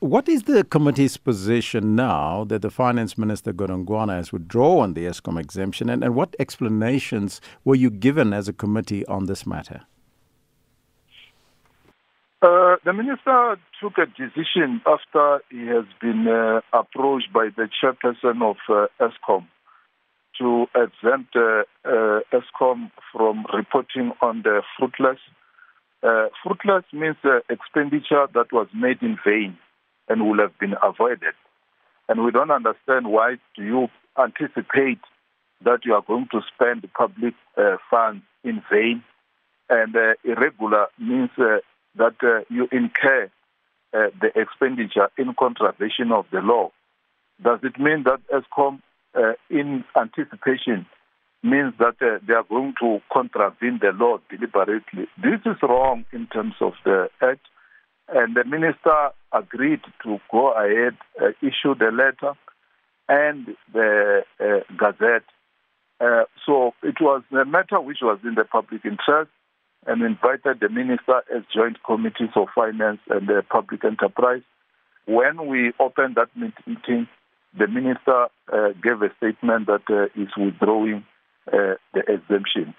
What is the committee's position now that the Finance Minister Godongwana has withdrawn the Eskom exemption, and, and what explanations were you given as a committee on this matter? Uh, the minister took a decision after he has been uh, approached by the chairperson of uh, Eskom to exempt uh, uh, Eskom from reporting on the fruitless. Uh, fruitless means expenditure that was made in vain and will have been avoided. And we don't understand why do you anticipate that you are going to spend public uh, funds in vain. And uh, irregular means uh, that uh, you incur uh, the expenditure in contravention of the law. Does it mean that Eskom, uh, in anticipation, means that they are going to contravene the law deliberately? This is wrong in terms of the. And the minister agreed to go ahead, uh, issue the letter and the uh, gazette. Uh, so it was a matter which was in the public interest and invited the minister as joint committee for finance and the public enterprise. When we opened that meeting, the minister uh, gave a statement that uh, is withdrawing uh, the exemption.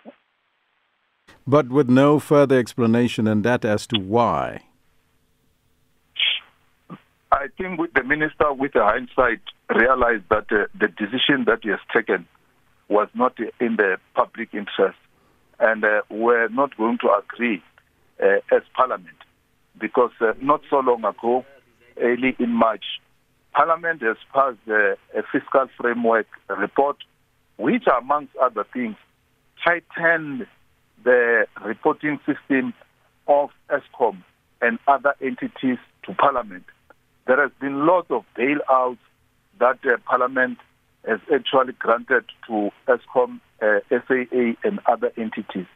But with no further explanation than that as to why. I think with the minister, with the hindsight, realized that uh, the decision that he has taken was not in the public interest, and uh, we're not going to agree uh, as Parliament, because uh, not so long ago, early in March, Parliament has passed uh, a fiscal framework report, which, amongst other things, tightened the reporting system of Eskom and other entities to Parliament there has been lots of bailouts that uh, Parliament has actually granted to Eskom, uh, SAA, and other entities.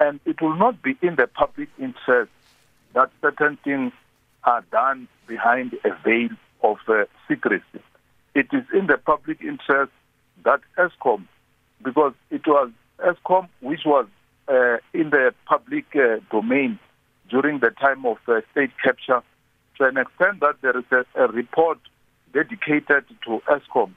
And it will not be in the public interest that certain things are done behind a veil of uh, secrecy. It is in the public interest that Eskom, because it was Eskom which was uh, in the public uh, domain during the time of uh, state capture to an extent that there is a, a report dedicated to Eskom.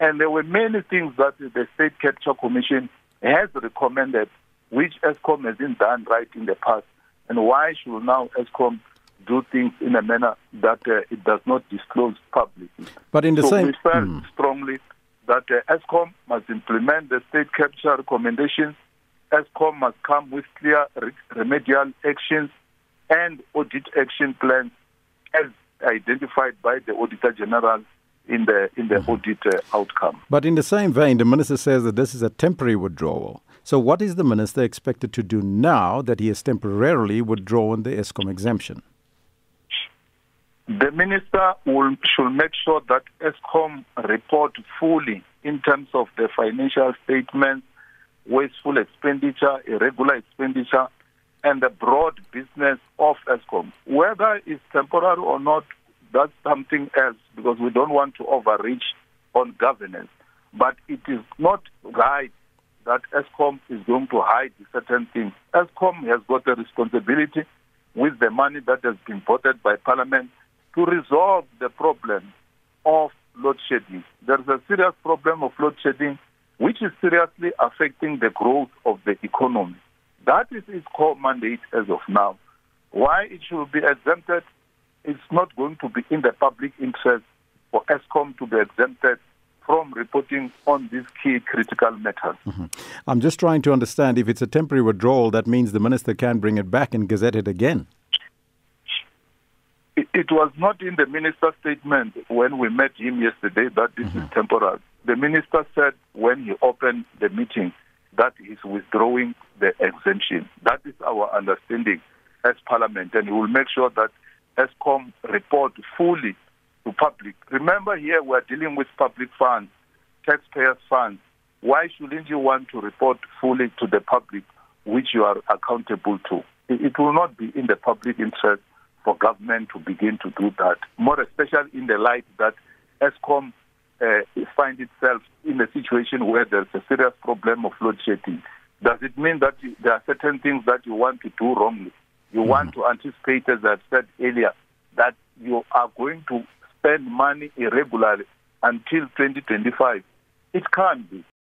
And there were many things that the State Capture Commission has recommended, which Eskom hasn't done right in the past. And why should now Eskom do things in a manner that uh, it does not disclose publicly? But in the so same, we felt Hmm. strongly that uh, Eskom must implement the state capture recommendations. Eskom must come with clear re- remedial actions and audit action plans as identified by the Auditor General in the in the audit uh, outcome. But in the same vein, the minister says that this is a temporary withdrawal. So, what is the minister expected to do now that he has temporarily withdrawn the Eskom exemption? The minister will, should make sure that Eskom report fully in terms of the financial statements, wasteful expenditure, irregular expenditure, and the broad business of Eskom. Whether it's temporary or not, that's something else because we don't want to overreach on governance. But it is not right that Eskom is going to hide certain things. Eskom has got a responsibility with the money that has been voted by Parliament to resolve the problem of load shedding. There is a serious problem of load shedding which is seriously affecting the growth of the economy. That is its core mandate as of now. Why it should be exempted, it's not going to be in the public interest for Eskom to be exempted from reporting on these key critical matters. Mm-hmm. I'm just trying to understand if it's a temporary withdrawal, that means the minister can bring it back and gazette it again. It, it was not in the minister's statement when we met him yesterday that this mm-hmm. is temporary. The minister said when he opened the meeting that he's withdrawing the exemption. That is our understanding as Parliament, and he will make sure that Eskom report fully to public. Remember, here we're dealing with public funds, taxpayers' funds. Why shouldn't you want to report fully to the public, which you are accountable to? It will not be in the public interest for government to begin to do that, more especially in the light that Eskom uh, finds itself in a situation where there's a serious problem of load shedding. Does it mean that you, there are certain things that you want to do wrongly? You want to anticipate, as I've said earlier, that you are going to spend money irregularly until 2025. It can't be.